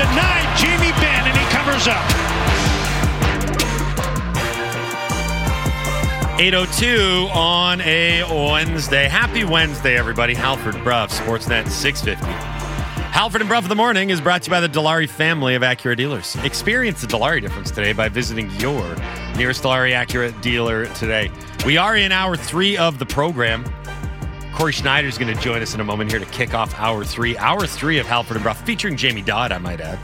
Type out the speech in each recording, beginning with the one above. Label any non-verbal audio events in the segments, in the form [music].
denied Jamie Benn, and he covers up. 802 on a Wednesday. Happy Wednesday, everybody. Halford Bruff, Sportsnet 650. Halford and Bruff of the Morning is brought to you by the Dilawri family of Acura dealers. Experience the Dilawri difference today by visiting your nearest Dilawri Acura dealer today. We are in hour three of the program. Cory Schneider is going to join us in a moment here to kick off hour three. Hour three of Halford and Bruff, featuring Jamie Dodd, I might add.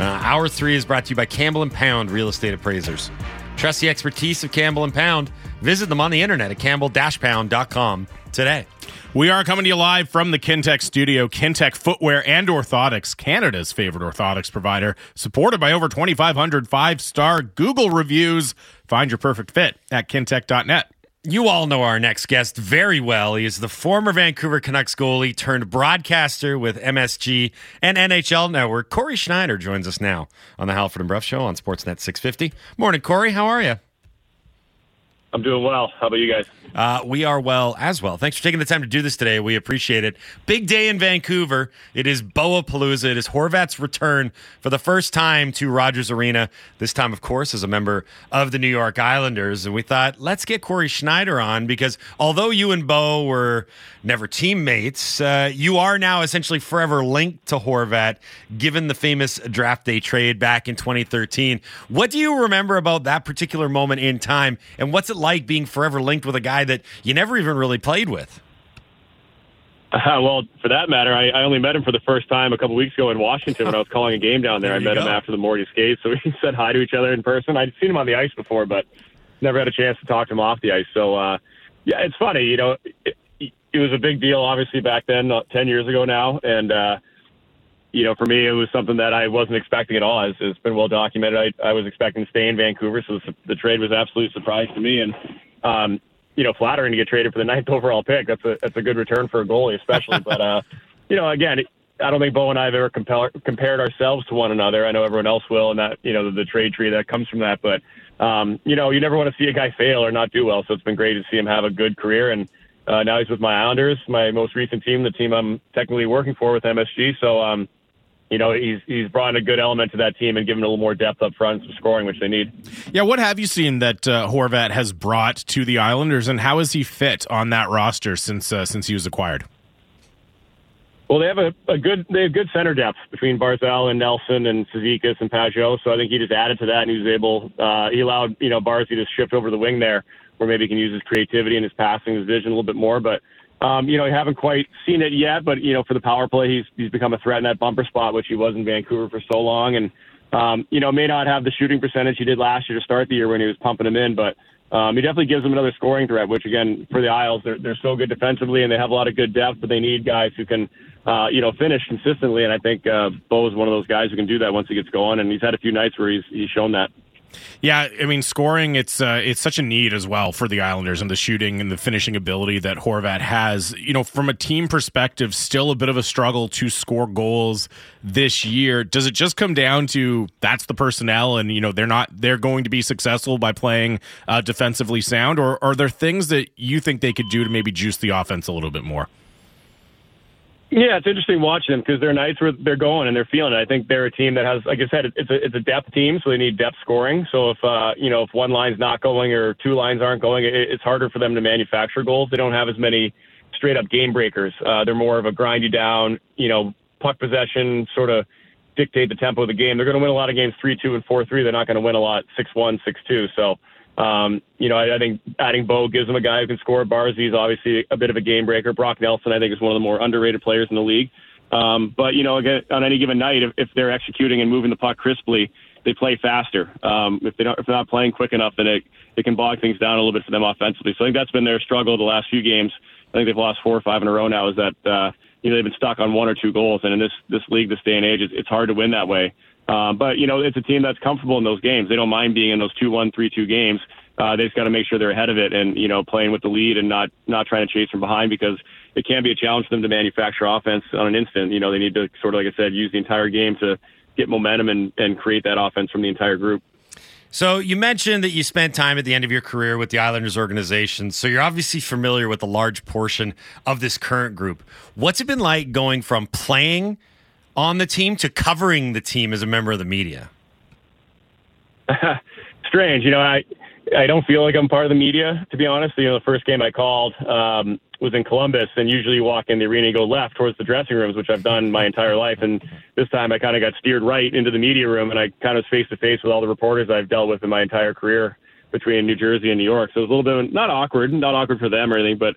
Uh, hour three is brought to you by Campbell and Pound Real Estate Appraisers. Trust the expertise of Campbell and Pound. Visit them on the internet at campbell-pound.com today. We are coming to you live from the Kintec studio. Kintec Footwear and Orthotics, Canada's favorite orthotics provider, supported by over 2,500 five-star Google reviews. Find your perfect fit at kintec.net. You all know our next guest very well. He is the former Vancouver Canucks goalie turned broadcaster with MSG and NHL Network. Cory Schneider joins us now on the Halford and Bruff Show on Sportsnet 650. Morning, Cory. How are you? I'm doing well. How about you guys? Uh, we are well as well. Thanks for taking the time to do this today. We appreciate it. Big day in Vancouver. It is Boa Palooza. It is Horvat's return for the first time to Rogers Arena. This time, of course, as a member of the New York Islanders. And we thought, let's get Cory Schneider on because although you and Bo were never teammates, uh, you are now essentially forever linked to Horvat, given the famous draft day trade back in 2013. What do you remember about that particular moment in time? And what's it like being forever linked with a guy that you never even really played with? Uh, [laughs] well, for that matter, I, I only met him for the first time a couple weeks ago in Washington when I was [laughs] calling a game down there. There I met go. him after the Morty skate, so [laughs] we said hi to each other in person. I'd seen him on the ice before, but never had a chance to talk to him off the ice. So, uh, yeah, it's funny. You know, it, it was a big deal, obviously, back then, uh, 10 years ago now. And, uh, you know, for me, it was something that I wasn't expecting at all. As it's been well documented, I, I was expecting to stay in Vancouver, so the, the trade was an absolute surprise to me. And, um, you know, flattering to get traded for the ninth [laughs] overall pick. That's a that's a good return for a goalie, especially. but uh, you know, again, I don't think Bo and I have ever compel, compared ourselves to one another. I know everyone else will, and that you know the, the trade tree that comes from that. But um, you know, you never want to see a guy fail or not do well. So it's been great to see him have a good career, and uh, now he's with my Islanders, my most recent team, the team I'm technically working for with MSG. So. Um, you know, he's he's brought a good element to that team and given a little more depth up front, some scoring, which they need. Yeah, what have you seen that uh, Horvat has brought to the Islanders, and how has he fit on that roster since uh, since he was acquired? Well, they have a, a good they have good center depth between Barzal and Nelson and Cizikas and Pageau. So I think he just added to that, and he was able. Uh, he allowed you know Barzy to shift over the wing there, where maybe he can use his creativity and his passing, his vision a little bit more. But um, you know, you haven't quite seen it yet. But you know, for the power play, he's he's become a threat in that bumper spot, which he was in Vancouver for so long, and um, you know, may not have the shooting percentage he did last year to start the year when he was pumping them in, but. Um, he definitely gives them another scoring threat, which again, for the Isles, they're, they're so good defensively and they have a lot of good depth, but they need guys who can, uh, you know, finish consistently. And I think uh, Bo is one of those guys who can do that once he gets going. And he's had a few nights where he's he's shown that. Yeah, I mean, scoring it's uh, it's such a need as well for the Islanders and the shooting and the finishing ability that Horvat has. You know, from a team perspective, still a bit of a struggle to score goals this year. Does it just come down to that's the personnel and you know they're not they're going to be successful by playing uh, defensively sound, or are there things that you think they could do to maybe juice the offense a little bit more? Yeah, it's interesting watching them because they're nights where they're going and they're feeling it. I think they're a team that has, like I said, it's a it's a depth team, so they need depth scoring. So if uh, you know if one line's not going or two lines aren't going, it, it's harder for them to manufacture goals. They don't have as many straight up game breakers. Uh, they're more of a grind you down, you know, puck possession sort of dictate the tempo of the game. They're going to win a lot of games three two and four three. They're not going to win a lot six one six two. So. Um, you know, I, I think adding Bo gives them a guy who can score. Barzy is obviously a bit of a game breaker. Brock Nelson, I think, is one of the more underrated players in the league. Um, but you know, again, on any given night, if, if they're executing and moving the puck crisply, they play faster. Um, if they don't, if they're not playing quick enough, then it it can bog things down a little bit for them offensively. So I think that's been their struggle the last few games. I think they've lost four or five in a row now. Is that uh, you know they've been stuck on one or two goals, and in this this league, this day and age, it's, it's hard to win that way. Um, but you know, it's a team that's comfortable in those games. They don't mind being in those two one, three two games. Uh, they just got to make sure they're ahead of it and you know playing with the lead and not not trying to chase from behind because it can be a challenge for them to manufacture offense on an instant. You know, they need to sort of like I said, use the entire game to get momentum and, and create that offense from the entire group. So you mentioned that you spent time at the end of your career with the Islanders organization. So you're obviously familiar with a large portion of this current group. What's it been like going from playing on the team to covering the team as a member of the media? [laughs] Strange. You know, I I don't feel like I'm part of the media, to be honest. You know, the first game I called um, was in Columbus, and usually you walk in the arena, you go left towards the dressing rooms, which I've done my entire life. And this time I kind of got steered right into the media room, and I kind of was face to face with all the reporters I've dealt with in my entire career between New Jersey and New York. So it was a little bit not awkward, not awkward for them or anything, but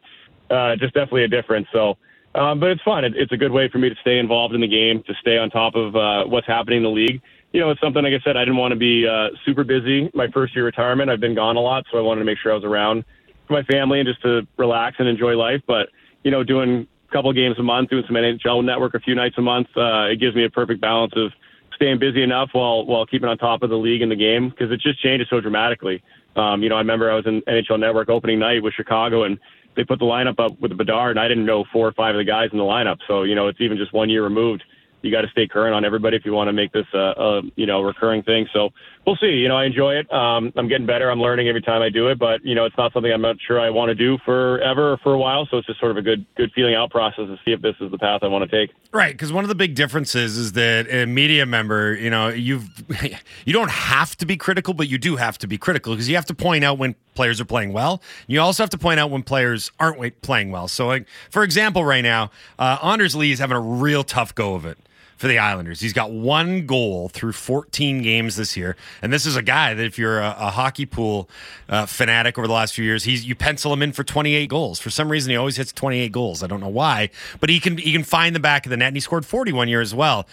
uh, just definitely a difference. So, um, but it's fun. It, it's a good way for me to stay involved in the game, to stay on top of uh, what's happening in the league you know, it's something, like I said, I didn't want to be uh, super busy my first year retirement. I've been gone a lot, so I wanted to make sure I was around for my family and just to relax and enjoy life. But, you know, doing a couple games a month, doing some NHL network a few nights a month, uh, it gives me a perfect balance of staying busy enough while while keeping on top of the league and the game because it just changes so dramatically. Um, you know, I remember I was in NHL Network opening night with Chicago and they put the lineup up with the Bedard and I didn't know four or five of the guys in the lineup. So, you know, it's even just one year removed you got to stay current on everybody if you want to make this a, a you know recurring thing. So we'll see. You know, I enjoy it. Um, I'm getting better. I'm learning every time I do it, but you know, it's not something I'm not sure I want to do forever or for a while. So it's just sort of a good good feeling out process to see if this is the path I want to take. Right, because one of the big differences is that a media member, you know, you've [laughs] you don't have to be critical, but you do have to be critical because you have to point out when players are playing well. You also have to point out when players aren't playing well. So, like for example, right now, uh, Anders Lee is having a real tough go of it for the Islanders. He's got one goal through 14 games this year, and this is a guy that if you're a, a hockey pool uh, fanatic over the last few years, he's you pencil him in for 28 goals. For some reason, he always hits 28 goals. I don't know why, but he can he can find the back of the net, and he scored 41 year as well.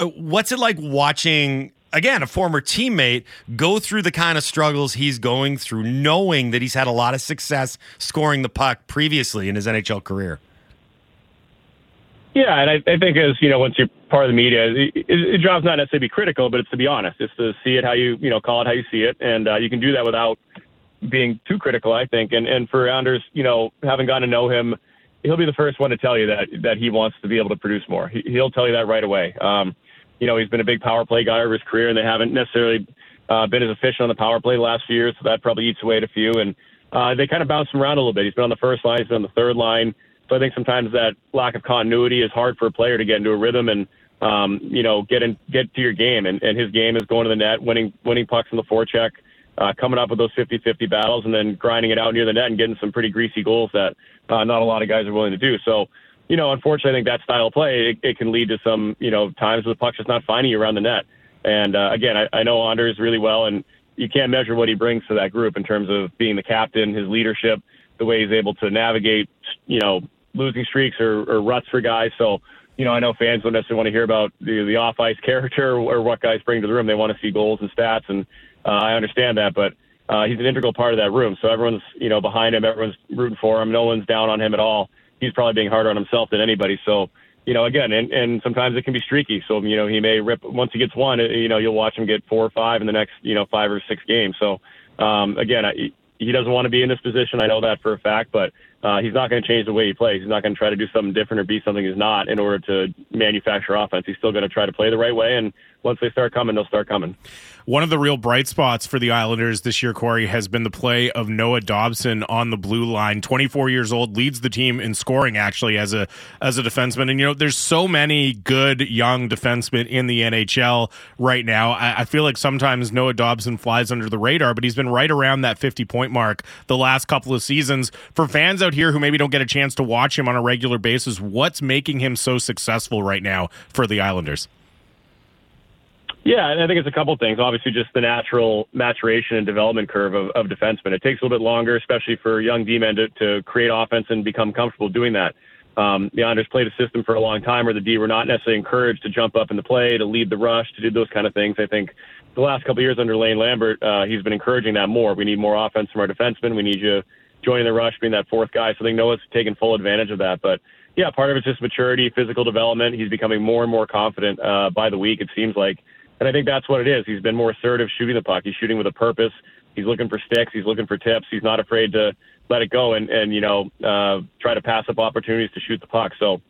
Uh, what's it like watching? Again, a former teammate go through the kind of struggles he's going through, knowing that he's had a lot of success scoring the puck previously in his NHL career. Yeah, and I, I think as you know, once you're part of the media, it, it, it job's not necessarily to be critical, but it's to be honest. It's to see it how you you know call it how you see it, and uh, you can do that without being too critical. I think, and and for Anders, you know, having gotten to know him, he'll be the first one to tell you that that he wants to be able to produce more. He, he'll tell you that right away. Um, you know, he's been a big power play guy over his career, and they haven't necessarily uh, been as efficient on the power play the last few years, so that probably eats away at a few. And uh, they kind of bounce him around a little bit. He's been on the first line, he's been on the third line. So I think sometimes that lack of continuity is hard for a player to get into a rhythm and um, you know get in get to your game. And, and his game is going to the net, winning winning pucks in the forecheck, uh, coming up with those 50-50 battles, and then grinding it out near the net and getting some pretty greasy goals that uh, not a lot of guys are willing to do. So. You know, unfortunately, I think that style of play it, it can lead to some, you know, times where the puck's just not finding you around the net. And uh, again, I, I know Anders really well, and you can't measure what he brings to that group in terms of being the captain, his leadership, the way he's able to navigate, you know, losing streaks or, or ruts for guys. So, you know, I know fans don't necessarily want to hear about the, the off ice [laughs] character or, what guys bring to the room. They want to see goals and stats, and uh, I understand that. But uh, he's an integral part of that room. So everyone's, you know, behind him. Everyone's rooting for him. No one's down on him at all. He's probably being harder on himself than anybody. So, you know, again, and, and sometimes it can be streaky. So, you know, he may rip once he gets one. You know, you'll watch him get four or five in the next, you know, five or six games. So, um, again, I, he doesn't want to be in this position. I know that for a fact, but uh, he's not going to change the way he plays. He's not going to try to do something different or be something he's not in order to manufacture offense. He's still going to try to play the right way, and once they start coming, they'll start coming. One of the real bright spots for the Islanders this year, Cory, has been the play of Noah Dobson on the blue line. 24 years old, leads the team in scoring actually as a as a defenseman. And you know, there's so many good young defensemen in the NHL right now. I, I feel like sometimes Noah Dobson flies under the radar, but he's been right around that 50 point mark the last couple of seasons. For fans out here who maybe don't get a chance to watch him on a regular basis, what's making him so successful right now for the Islanders? Yeah, and I think it's a couple things. Obviously, just the natural maturation and development curve of, of defensemen. It takes a little bit longer, especially for young D-men, to, to create offense and become comfortable doing that. Um, the Islanders played a system for a long time where the D were not necessarily encouraged to jump up in the play, to lead the rush, to do those kind of things. I think the last couple of years under Lane Lambert, uh, he's been encouraging that more. We need more offense from our defensemen. We need you joining the rush, being that fourth guy. So I think Noah's taken full advantage of that. But yeah, part of it's just maturity, physical development. He's becoming more and more confident uh, by the week. It seems like. And I think that's what it is. He's been more assertive shooting the puck. He's shooting with a purpose. He's looking for sticks. He's looking for tips. He's not afraid to let it go and, and you know, uh, try to pass up opportunities to shoot the puck. So,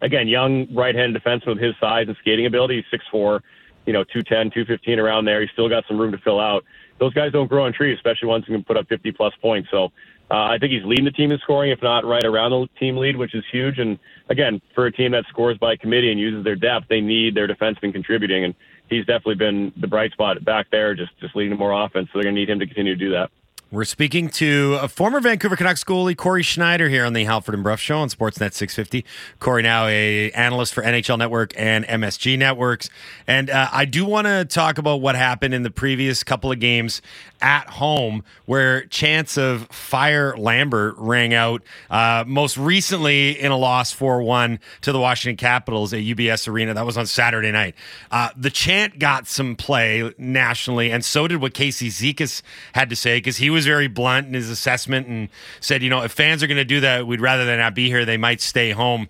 again, young right-handed defenseman with his size and skating ability. He's 6'4", you know, 210, 215 around there. He's still got some room to fill out. Those guys don't grow on trees, especially ones who can put up 50 plus points. So Uh, I think he's leading the team in scoring, if not right around the team lead, which is huge. And again, for a team that scores by committee and uses their depth, they need their defensemen contributing. And he's definitely been the bright spot back there, just just leading more offense. So they're going to need him to continue to do that. We're speaking to a former Vancouver Canucks goalie, Cory Schneider, here on the Halford and Bruff Show on Sportsnet 650. Cory, now a analyst for NHL Network and MSG Networks, and uh, I do want to talk about what happened in the previous couple of games at home, where chants of fire Lambert rang out. Uh, most recently in a loss 4-1 to the Washington Capitals at UBS Arena. That was on Saturday night. Uh, the chant got some play nationally, and so did what Casey Cizikas had to say because he was was very blunt in his assessment and said, you know, if fans are going to do that, we'd rather they not be here. They might stay home.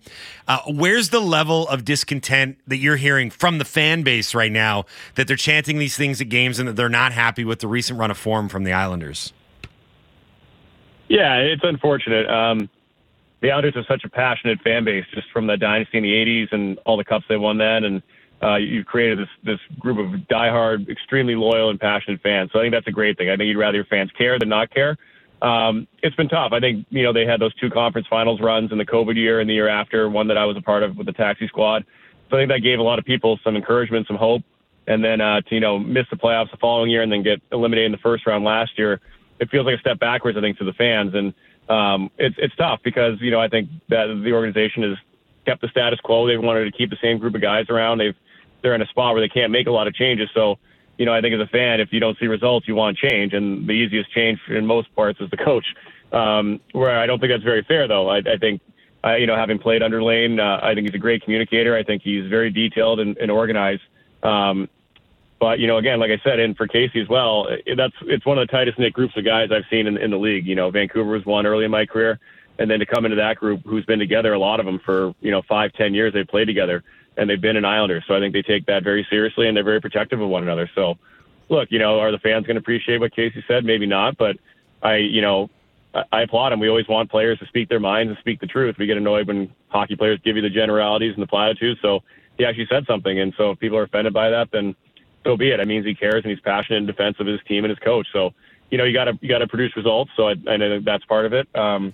Uh, where's the level of discontent that you're hearing from the fan base right now that they're chanting these things at games and that they're not happy with the recent run of form from the Islanders? Yeah, it's unfortunate. Um, the Islanders are such a passionate fan base, just from the dynasty in the '80s and all the cups they won then, and uh, you've created this this group of diehard, extremely loyal and passionate fans. So I think that's a great thing. I think you'd rather your fans care than not care. Um, it's been tough. I think you know they had those two conference finals runs in the COVID year and the year after, one that I was a part of with the taxi squad. So I think that gave a lot of people some encouragement, some hope. And then uh, to you know miss the playoffs the following year and then get eliminated in the first round last year, it feels like a step backwards. I think to the fans, and um, it's it's tough because you know I think that the organization has kept the status quo. They've wanted to keep the same group of guys around. They've they're in a spot where they can't make a lot of changes. So, you know, I think as a fan, if you don't see results, you want change, and the easiest change in most parts is the coach. Um, where I don't think that's very fair, though. I, I think, uh, you know, having played under Lane, uh, I think he's a great communicator. I think he's very detailed and, and organized. Um, but you know, again, like I said, and for Casey as well, it, that's it's one of the tightest knit groups of guys I've seen in, in the league. You know, Vancouver was one early in my career, and then to come into that group, who's been together, a lot of them for you know five, ten years, they've played together and they've been an Islander. So I think they take that very seriously and they're very protective of one another. So, look, you know, are the fans going to appreciate what Casey said? Maybe not, but I, you know, I applaud him. We always want players to speak their minds and speak the truth. We get annoyed when hockey players give you the generalities and the platitudes. So he actually said something, and so if people are offended by that, then so be it. It means he cares and he's passionate in defense of his team and his coach. So, you know, you got to you got to produce results. So I, I know that's part of it. Um,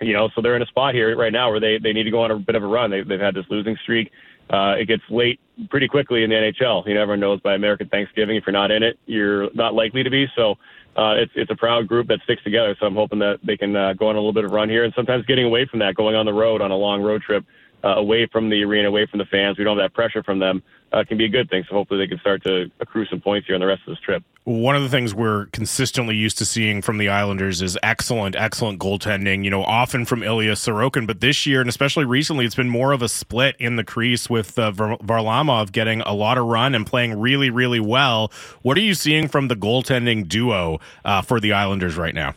you know, so they're in a spot here right now where they, they need to go on a bit of a run. They, they've had this losing streak. Uh, it gets late pretty quickly in the NHL. You never know, everyone knows by American Thanksgiving, if you're not in it, you're not likely to be. So uh, it's it's a proud group that sticks together. So I'm hoping that they can uh, go on a little bit of run here, and sometimes getting away from that, going on the road on a long road trip, uh, away from the arena, away from the fans. We don't have that pressure from them uh, can be a good thing. So hopefully they can start to accrue some points here on the rest of this trip. One of the things we're consistently used to seeing from the Islanders is excellent, excellent goaltending. You know, often from Ilya Sorokin, but this year and especially recently, it's been more of a split in the crease with uh, Varlamov getting a lot of run and playing really, really well. What are you seeing from the goaltending duo uh, for the Islanders right now?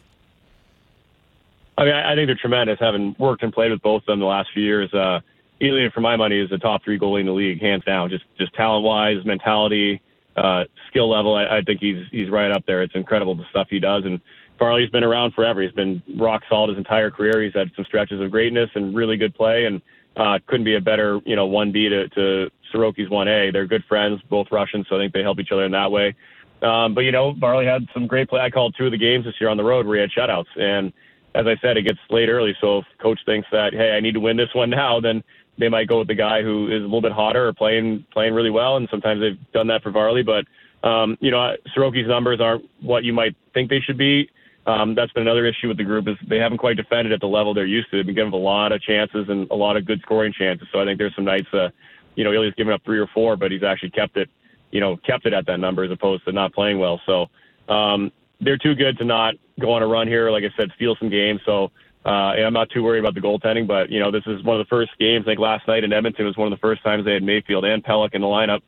I mean, I think they're tremendous, having worked and played with both of them the last few years. Uh, Ilya, for my money, is a top three goalie in the league, hands down. Just just talent wise, mentality, uh, skill level. I, I think he's he's right up there. It's incredible the stuff he does. And Varley's been around forever. He's been rock solid his entire career. He's had some stretches of greatness and really good play, and uh, couldn't be a better you know one B to, to Sorokin's one A. They're good friends, both Russians, so I think they help each other in that way. Um, but you know, Varley had some great play. I called two of the games this year on the road where he had shutouts, and as I said, it gets late early. So if coach thinks that hey, I need to win this one now, then they might go with the guy who is a little bit hotter or playing playing really well, and sometimes they've done that for Varley. But um, you know, Sorokin's numbers aren't what you might think they should be. Um, that's been another issue with the group is they haven't quite defended at the level they're used to. They've been given a lot of chances and a lot of good scoring chances. So I think there's some nights, uh, you know, Ilya's given up three or four, but he's actually kept it, you know, kept it at that number as opposed to not playing well. So um, they're too good to not go on a run here. Like I said, steal some games. So uh, and I'm not too worried about the goaltending, but you know, this is one of the first games. Like last night in Edmonton was one of the first times they had Mayfield and Pelech in the lineup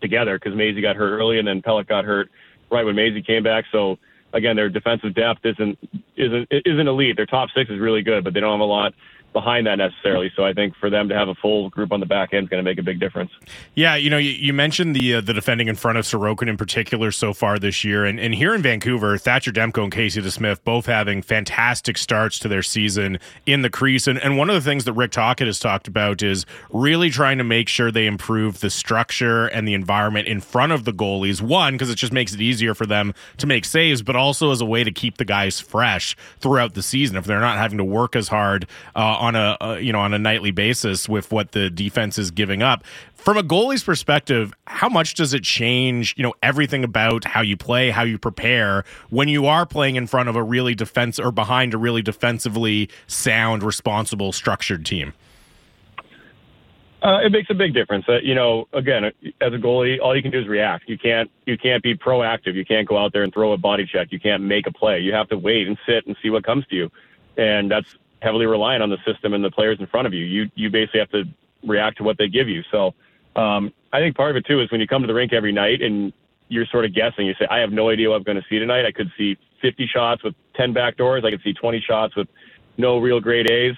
together because Maisie got hurt early and then Pelech got hurt right when Maisie came back. So again, their defensive depth isn't isn't isn't elite. Their top six is really good, but they don't have a lot behind that necessarily. So I think for them to have a full group on the back end is going to make a big difference. Yeah, you know, you, you mentioned the uh, the defending in front of Sorokin in particular so far this year, and, and here in Vancouver, Thatcher Demko and Casey DeSmith both having fantastic starts to their season in the crease. And, and one of the things that Rick Tocchet has talked about is really trying to make sure they improve the structure and the environment in front of the goalies. One, because it just makes it easier for them to make saves, but also as a way to keep the guys fresh throughout the season if they're not having to work as hard uh, on a, a you know on a nightly basis with what the defense is giving up. From a goalie's perspective, how much does it change, you know, everything about how you play, how you prepare when you are playing in front of a really defense or behind a really defensively sound, responsible, structured team? Uh, it makes a big difference. Uh, you know, again, as a goalie, all you can do is react. You can't you can't be proactive. You can't go out there and throw a body check. You can't make a play. You have to wait and sit and see what comes to you, and that's heavily reliant on the system and the players in front of you. You you basically have to react to what they give you. So um, I think part of it too is when you come to the rink every night and you're sort of guessing. You say, I have no idea what I'm going to see tonight. I could see 50 shots with 10 back doors. I could see 20 shots with no real grade A's.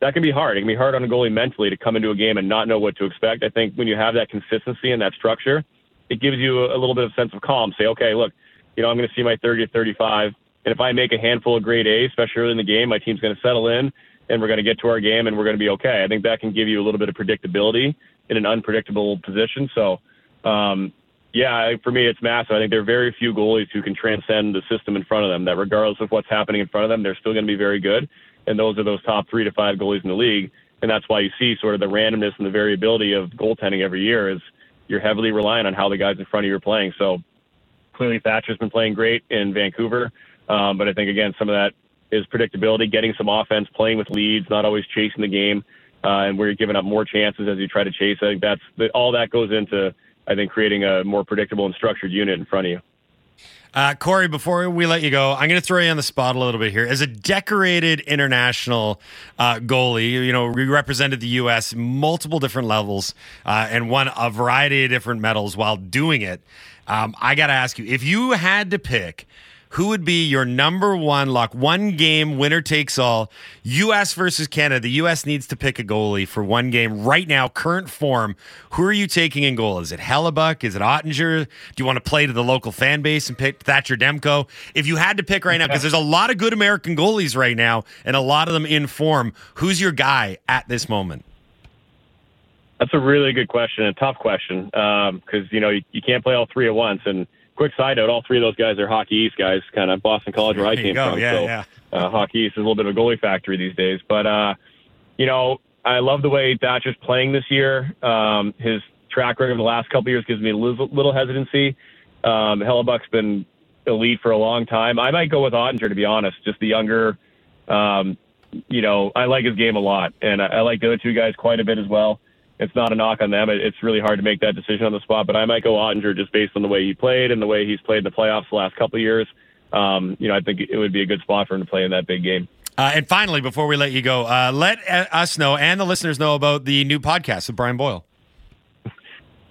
That can be hard. It can be hard on a goalie mentally to come into a game and not know what to expect. I think when you have that consistency and that structure, it gives you a, little bit of sense of calm. Say, okay, look, you know, I'm going to see my 30 to 35 and if I make a handful of grade A's, especially early in the game, my team's going to settle in and we're going to get to our game and we're going to be okay. I think that can give you a little bit of predictability in an unpredictable position. So, um, yeah, for me, it's massive. I think there are very few goalies who can transcend the system in front of them. That regardless of what's happening in front of them, they're still going to be very good. And those are those top three to five goalies in the league. And that's why you see sort of the randomness and the variability of goaltending every year is you're heavily reliant on how the guys in front of you are playing. So clearly Thatcher's been playing great in Vancouver. Um, but I think again, some of that is predictability, getting some offense, playing with leads, not always chasing the game, uh, and where you're giving up more chances as you try to chase. I think that's all that goes into, I think, creating a more predictable and structured unit in front of you. Uh, Cory, before we let you go, I'm going to throw you on the spot a little bit here. As a decorated international uh, goalie, you know, we represented the U.S. multiple different levels uh, and won a variety of different medals while doing it. Um, I got to ask you, if you had to pick who would be your number one lock? One game, winner takes all. U.S. versus Canada. The U.S. needs to pick a goalie for one game right now, current form. Who are you taking in goal? Is it Hellebuyck? Is it Oettinger? Do you want to play to the local fan base and pick Thatcher Demko? If you had to pick right now, because there's a lot of good American goalies right now and a lot of them in form, who's your guy at this moment? That's a really good question, a tough question, because um, you know you, you can't play all three at once, and quick side note: all three of those guys are Hockey East guys, kind of Boston College where I came from. Yeah, so yeah. Uh, Hockey East is a little bit of a goalie factory these days. But uh, you know, I love the way Thatcher's playing this year. Um, his track record of the last couple years gives me a little, little hesitancy. Um, Hellebuyck's been elite for a long time. I might go with Oettinger to be honest. Just the younger. Um, you know, I like his game a lot, and I, I like the other two guys quite a bit as well it's not a knock on them. It's really hard to make that decision on the spot, but I might go Oettinger just based on the way he played and the way he's played in the playoffs the last couple of years. Um, you know, I think it would be a good spot for him to play in that big game. Uh, and finally, before we let you go, uh, let uh, us know and the listeners know about the new podcast with Brian Boyle.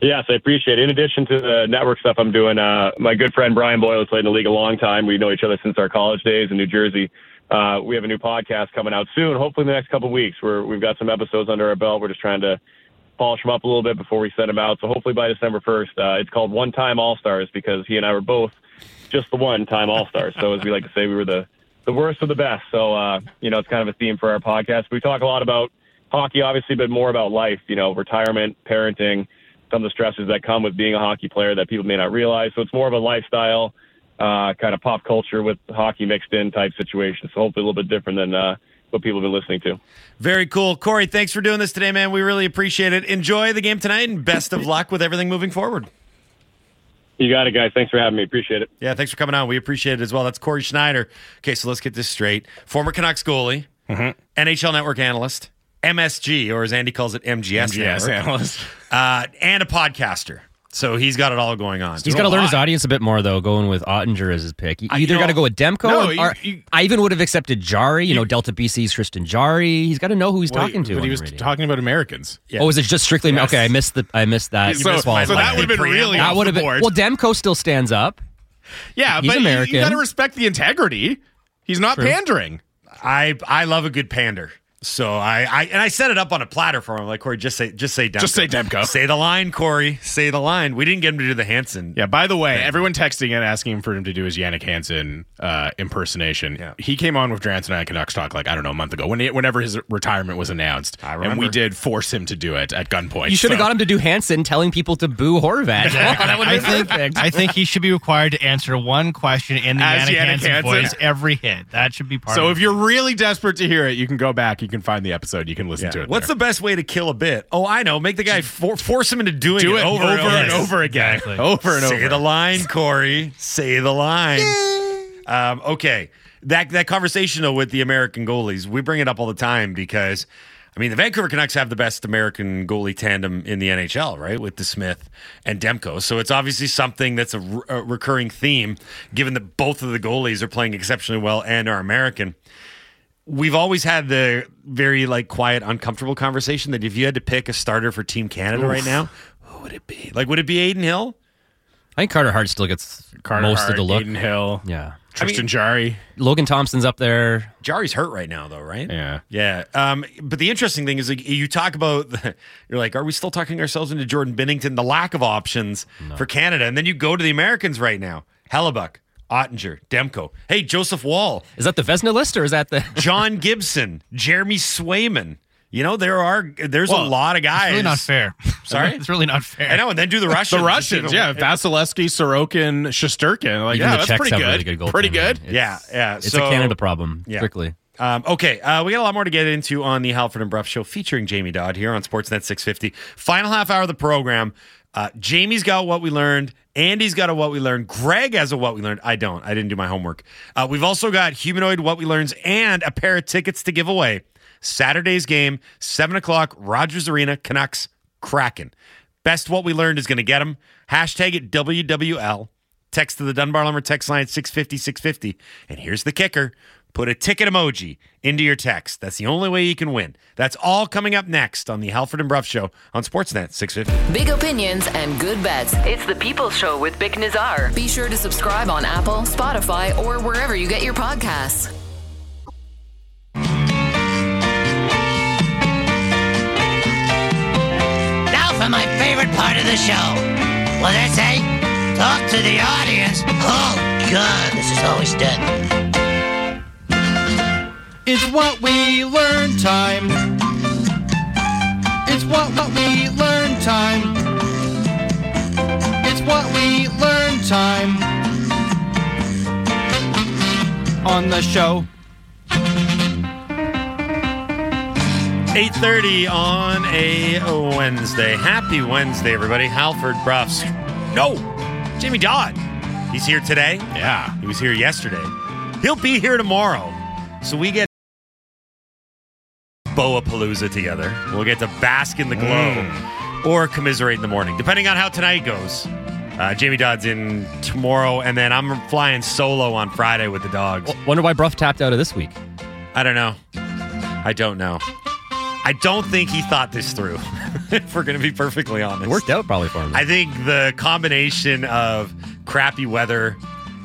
Yes, I appreciate it. In addition to the network stuff I'm doing, uh, my good friend Brian Boyle has played in the league a long time. We know each other since our college days in New Jersey. Uh, we have a new podcast coming out soon, hopefully in the next couple of weeks. Where we've got some episodes under our belt. We're just trying to polish them up a little bit before we send them out. So hopefully by December 1st, uh, it's called One Time All Stars because he and I were both just the one time All Stars. so as we like to say, we were the the worst of the best. So uh, you know, it's kind of a theme for our podcast. We talk a lot about hockey, obviously, but more about life. You know, retirement, parenting, some of the stresses that come with being a hockey player that people may not realize. So it's more of a lifestyle. Uh, kind of pop culture with hockey mixed in type situation. So hopefully a little bit different than uh, what people have been listening to. Very cool. Cory, thanks for doing this today, man. We really appreciate it. Enjoy the game tonight and best of luck with everything moving forward. You got it, guys. Thanks for having me. Appreciate it. Yeah, thanks for coming on. We appreciate it as well. That's Cory Schneider. Okay, so let's get this straight. Former Canucks goalie, mm-hmm. NHL Network analyst, MSG, or as Andy calls it, MGS, MGS analyst, uh, and a podcaster. So he's got it all going on. He's got to learn his audience a bit more, though, going with Oettinger as his pick. You either got to go with Demko no, or, you, or you, I even would have accepted Jarry. you, you know, Delta BC's Tristan Jarry. He's got to know who he's well, talking to. But he was talking about Americans. Yeah. Oh, is it just strictly? Yes. Okay, I missed the. I missed that. So, missed so that would have been really that would have been. Well, Demko still stands up. Yeah, he's but American. you got to respect the integrity. He's not True. pandering. I I love a good pander. So I, I and I set it up on a platter for him. Like Cory, just say just say Demko. Just say Demko. Say the line, Cory. Say the line. We didn't get him to do the Hansen. Yeah. By the way, everyone texting and asking him for him to do his Jannik Hansen uh, impersonation. Yeah. He came on with Drance and I at Canucks Talk like I don't know a month ago when he, whenever his retirement was announced, I and we did force him to do it at gunpoint. You should have So- got him to do Hansen telling people to boo Horvat. [laughs] that would I think perfect. I think he should be required to answer one question in the As Jannik, Jannik Hansen Hansen. voice every hit. That should be part So of if it. you're really desperate to hear it, you can go back. You can find the episode. You can listen Yeah. to it. What's there. the best way to kill a bit? Oh, I know. Make the guy [laughs] for, force him into doing do it over, over, and over, and over again, Exactly. [laughs] over and Say over. the line, [laughs] Cory. Say the line. Um, okay, that that conversation though with the American goalies, we bring it up all the time because, I mean, the Vancouver Canucks have the best American goalie tandem in the NHL, right, with DeSmith and Demko. So it's obviously something that's a, re- a recurring theme, given that both of the goalies are playing exceptionally well and are American. We've always had the very like quiet, uncomfortable conversation that if you had to pick a starter for Team Canada right now, who would it be? Like, would it be Adin Hill? I think Carter Hart still gets Carter most Hart, of the look. Adin Hill, Yeah. Tristan Jarry. Logan Thompson's up there. Jarry's hurt right now, though, right? Yeah. Yeah. Um, but the interesting thing is, like, you talk about, [laughs] you're like, are we still talking ourselves into Jordan Binnington, the lack of options for Canada? And then you go to the Americans right now Hellebuyck, Oettinger, Demko. Hey, Joseph Woll, Is that the Vezina list or is that the [laughs] John Gibson, Jeremy Swayman. You know, there are, there's Well, a lot of guys. it's really not fair. [laughs] Sorry? it's really not fair. I know. And then do the Russians. [laughs] The Russians, yeah, Vasilevskiy, Sorokin, Shesterkin. Like, Even yeah, the that's Czechs pretty have good. really good goaltending. pretty good. It's- Yeah. Yeah. It's So- a Canada problem, Yeah. strictly. Um, okay, uh, we got a lot more to get into on the Halford and Bruff show featuring Jamie Dodd here on Sportsnet 650. Final half hour of the program. Uh, Jamie's got what we learned. Andy's got a what we learned. Greg has a what we learned. I don't. I didn't do my homework. Uh, we've also got humanoid what we learns and a pair of tickets to give away. Saturday's game, seven o'clock, Rogers Arena, Canucks, Kraken. Best what we learned is going to get them. Hashtag it WWL. Text to the Dunbar Lumber text line 650 650. And here's the kicker put a ticket emoji into your text. That's the only way you can win. That's all coming up next on the Halford and Bruff Show on Sportsnet 650. Big opinions and good bets. It's the People's Show with Bik Nizzar. Be sure to subscribe on Apple, Spotify, or wherever you get your podcasts. Now for my favorite part of the show. What did I say? Talk to the audience. Oh, God, this is always dead. It's what we learn time. It's what, what we learn time. It's what we learn time. On the show. 8.30 on a Wednesday. Happy Wednesday, everybody. Halford Bruffs. No, Jamie Dodd. He's here today. Yeah. He was here yesterday. He'll be here tomorrow. So we get Boa Palooza together. We'll get to bask in the glow or commiserate in the morning, depending on how tonight goes. Uh, Jamie Dodd's in tomorrow, and then I'm flying solo on Friday with the dogs. Wonder why Bruff tapped out of this week. I don't know. I don't know. I don't think he thought this through, [laughs] if we're going to be perfectly honest. It worked out probably for him. I think the combination of crappy weather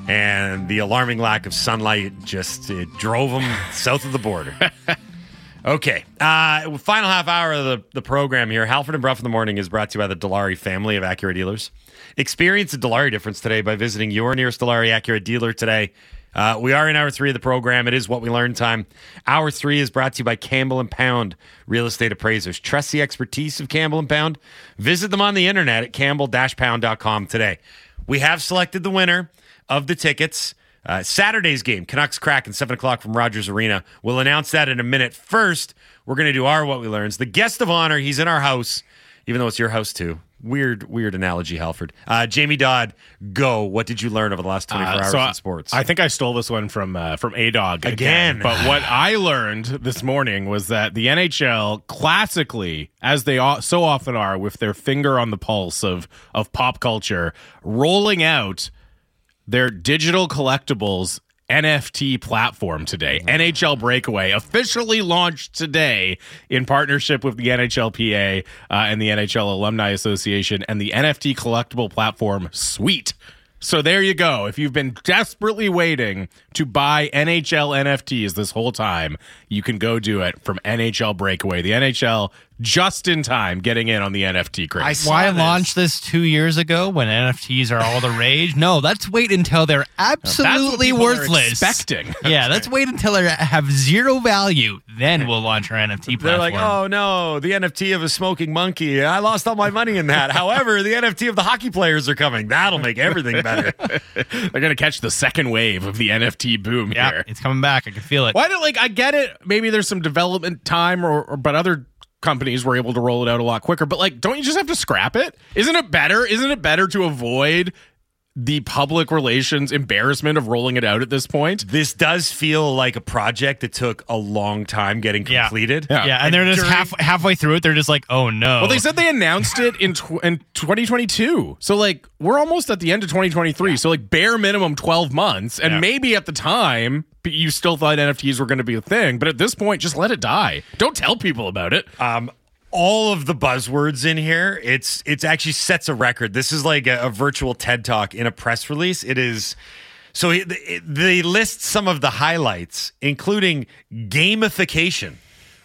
and the alarming lack of sunlight just it drove him [laughs] south of the border. [laughs] Okay. Uh, final half hour of the, the program here. Halford and Bruff in the Morning is brought to you by the Dilawri family of Acura dealers. Experience the Dilawri difference today by visiting your nearest Dilawri Acura dealer today. Uh, we are in hour three of the program. It is what we learn time. Hour three is brought to you by Campbell and Pound Real Estate Appraisers. Trust the expertise of Campbell and Pound. Visit them on the internet at campbell-pound.com today. We have selected the winner of the tickets. Uh, Saturday's game, Canucks Kraken, 7 o'clock from Rogers Arena. We'll announce that in a minute. First, we're going to do our What We Learns. The guest of honor, he's in our house, even though it's your house too. Weird, weird analogy, Halford. Uh, Jamie Dodd, go. What did you learn over the last 24 Uh, hours so in I- sports? I think I stole this one from uh, from A Dog Again. But what I learned this morning was that the NHL, classically, as they so often are, with their finger on the pulse of of pop culture, rolling out their digital collectibles NFT platform today. NHL Breakaway officially launched today in partnership with the NHLPA uh, and the NHL Alumni Association and the NFT collectible platform Sweet. So there you go. If you've been desperately waiting to buy NHL NFTs this whole time, you can go do it from NHL Breakaway. The NHL just in time getting in on the NFT craze. I Why this. launch this two years ago when NFTs are all the rage? No, let's wait until they're absolutely people are worthless. expecting. [laughs] yeah, let's wait until they have zero value. Then we'll launch our NFT platform. They're like, oh no, the NFT of a smoking monkey. I lost all my money in that. However, the NFT of the hockey players are coming. That'll make everything better. [laughs] They're going to catch the second wave of the NFT boom yeah, here. it's coming back. I can feel it. Why don't like I get it? Maybe there's some development time, or, or but other companies were able to roll it out a lot quicker. But like, don't you just have to scrap it? Isn't it better? Isn't it better to avoid the public relations embarrassment of rolling it out at this point? this does feel like a project that took a long time getting Yeah. completed. Yeah. Yeah, and they're just during- half halfway through it. They're just like, oh no. Well, they said they announced it in tw- in 2022. So like we're almost at the end of 2023. So like bare minimum 12 months and Yeah. maybe at the time but you still thought NFTs were going to be a thing, but at this point just let it die. Don't tell people about it. um, all of the buzzwords in here. It's it's actually sets a record. This is like a, a virtual TED talk in a press release. It is. So they list some of the highlights, including gamification,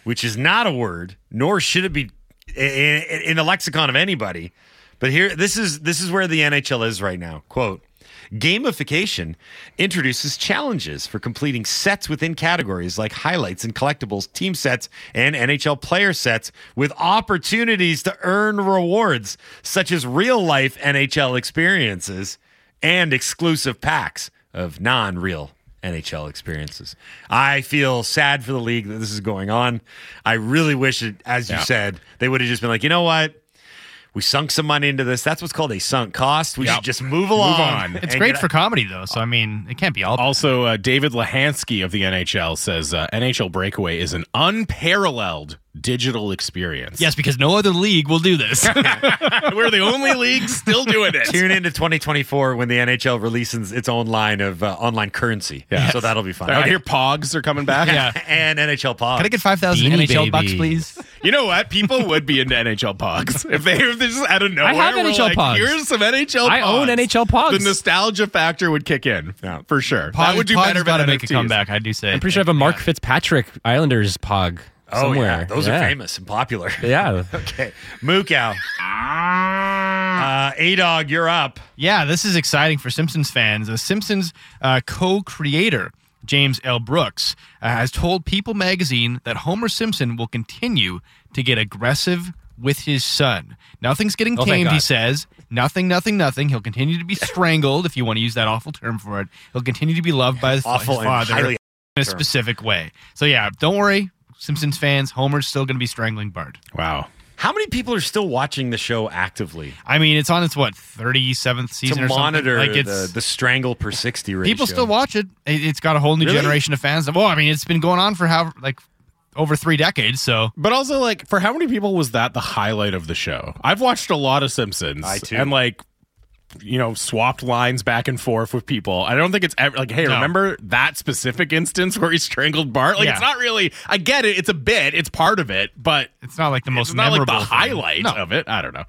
which is not a word, nor should it be in, in the lexicon of anybody. But here, this is this is where the NHL is right now. Quote. Gamification introduces challenges for completing sets within categories like highlights and collectibles, team sets, and NHL player sets with opportunities to earn rewards such as real life NHL experiences and exclusive packs of non real NHL experiences. I feel sad for the league that this is going on. I really wish it, as you Yeah. said, they would have just been like, you know what? We sunk some money into this. That's what's called a sunk cost. We Yep. should just move along. on. it's great get- for comedy though. So I mean, it can't be all. Also, uh, David Lehanski of the NHL says uh, NHL Breakaway is an unparalleled digital experience. yes, because no other league will do this. [laughs] [laughs] we're the only league still doing it. Tune into 2024 when the NHL releases its own line of uh, online currency. Yes. So that'll be fun. I hear Pogs are coming back. Yeah. [laughs] and NHL Pogs. Can I get five thousand Beanie NHL bucks, please? You know what? People would be into NHL Pogs if they if they just out of nowhere. I have NHL like, Pogs. Here's some NHL. I own NHL Pogs. The nostalgia factor would kick in. Yeah. for sure. that Pogs- would do Pogs better. got to than make a comeback. I do say. I'm pretty sure I have a Mark Fitzpatrick Islanders pog oh, somewhere. yeah. Those Yeah. are famous and popular. [laughs] Yeah. [laughs] okay. Mookow. Uh, A Dog, you're up. Yeah, this is exciting for Simpsons fans. The Simpsons uh, co-creator James L. Brooks uh, has told People magazine that Homer Simpson will continue to get aggressive with his son. Nothing's getting Oh, tamed, he says. Nothing, nothing, nothing. He'll continue to be [laughs] strangled, if you want to use that awful term for it. He'll continue to be loved by his, Awful his and father highly in a term. specific way. So yeah, don't worry, Simpsons fans. Homer's still going to be strangling Bart. Wow. How many people are still watching the show actively I mean, it's on its what thirty seventh season to or something. monitor Like the, it's the strangle per 60 ratio? people still watch it. It- It's got a whole new Really? generation of fans. Well, I mean, it's been going on for how like over three decades. So But also, like, for how many people was that the highlight of the show? I've watched a lot of Simpsons. I, too. And, like, you know, swapped lines back and forth with people. I don't think it's ever, like, hey, No. remember that specific instance where he strangled Bart? Like, Yeah. it's not really, I get it. It's a bit, it's part of it, but it's not like the most it's not like the thing. highlight No. of it. I don't know.